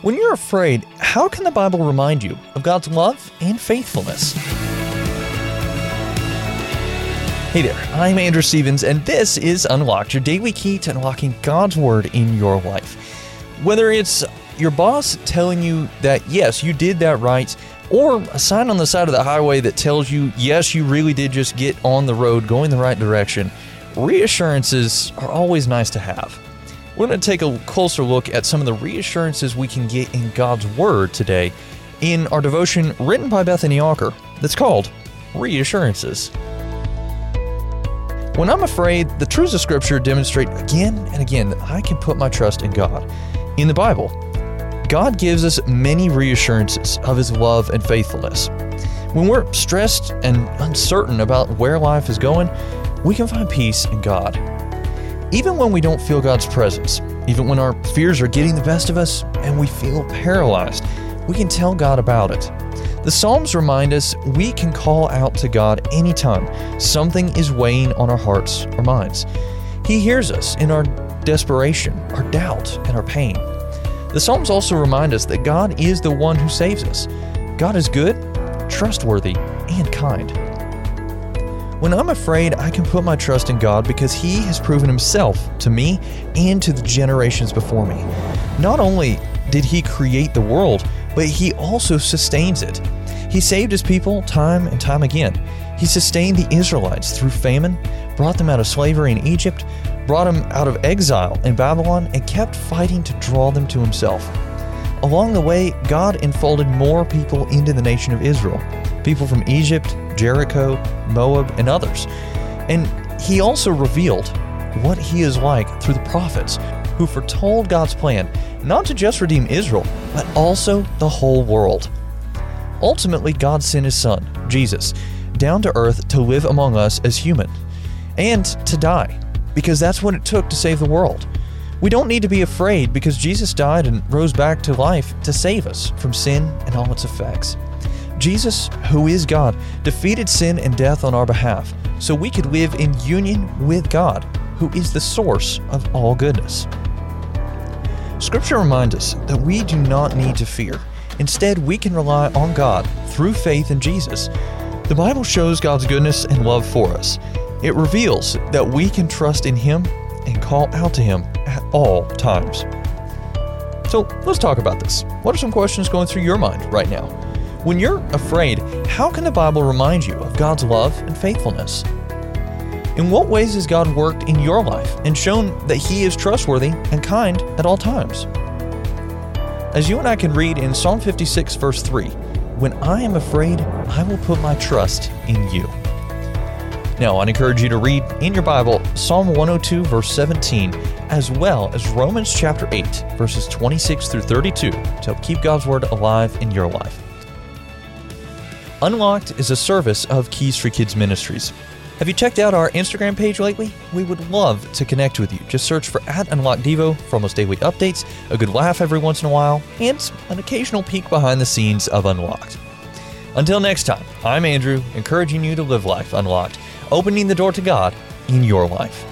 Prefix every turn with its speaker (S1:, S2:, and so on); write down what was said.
S1: When you're afraid, how can the Bible remind you of God's love and faithfulness? Hey there, I'm Andrew Stevens, and this is Unlocked, your daily key to unlocking God's Word in your life. Whether it's your boss telling you that, yes, you did that right, or a sign on the side of the highway that tells you, yes, you really did just get on the road going the right direction, reassurances are always nice to have. We're going to take a closer look at some of the reassurances we can get in God's Word today in our devotion written by Bethany Walker that's called Reassurances. When I'm afraid, the truths of Scripture demonstrate again and again that I can put my trust in God. In the Bible, God gives us many reassurances of His love and faithfulness. When we're stressed and uncertain about where life is going, we can find peace in God. Even when we don't feel God's presence, even when our fears are getting the best of us and we feel paralyzed, we can tell God about it. The Psalms remind us we can call out to God anytime something is weighing on our hearts or minds. He hears us in our desperation, our doubt, and our pain. The Psalms also remind us that God is the one who saves us. God is good, trustworthy, and kind. When I'm afraid, I can put my trust in God because He has proven Himself to me and to the generations before me. Not only did He create the world, but He also sustains it. He saved His people time and time again. He sustained the Israelites through famine, brought them out of slavery in Egypt, brought them out of exile in Babylon, and kept fighting to draw them to Himself. Along the way, God enfolded more people into the nation of Israel people from Egypt, Jericho, Moab, and others. And he also revealed what he is like through the prophets who foretold God's plan not to just redeem Israel, but also the whole world. Ultimately, God sent his son, Jesus, down to earth to live among us as human and to die, because that's what it took to save the world. We don't need to be afraid because Jesus died and rose back to life to save us from sin and all its effects. Jesus, who is God, defeated sin and death on our behalf so we could live in union with God, who is the source of all goodness. Scripture reminds us that we do not need to fear. Instead, we can rely on God through faith in Jesus. The Bible shows God's goodness and love for us. It reveals that we can trust in Him and call out to Him at all times. So let's talk about this. What are some questions going through your mind right now? When you're afraid, how can the Bible remind you of God's love and faithfulness? In what ways has God worked in your life and shown that He is trustworthy and kind at all times? As you and I can read in Psalm 56, verse 3, When I am afraid, I will put my trust in you. Now, I'd encourage you to read in your Bible Psalm 102, verse 17, as well as Romans chapter 8, verses 26 through 32 to help keep God's Word alive in your life. Unlocked is a service of Keys for Kids Ministries. Have you checked out our Instagram page lately? We would love to connect with you. Just search for at Unlocked Devo for almost daily updates, a good laugh every once in a while, and an occasional peek behind the scenes of Unlocked. Until next time, I'm Andrew, encouraging you to live life unlocked opening the door to God in your life.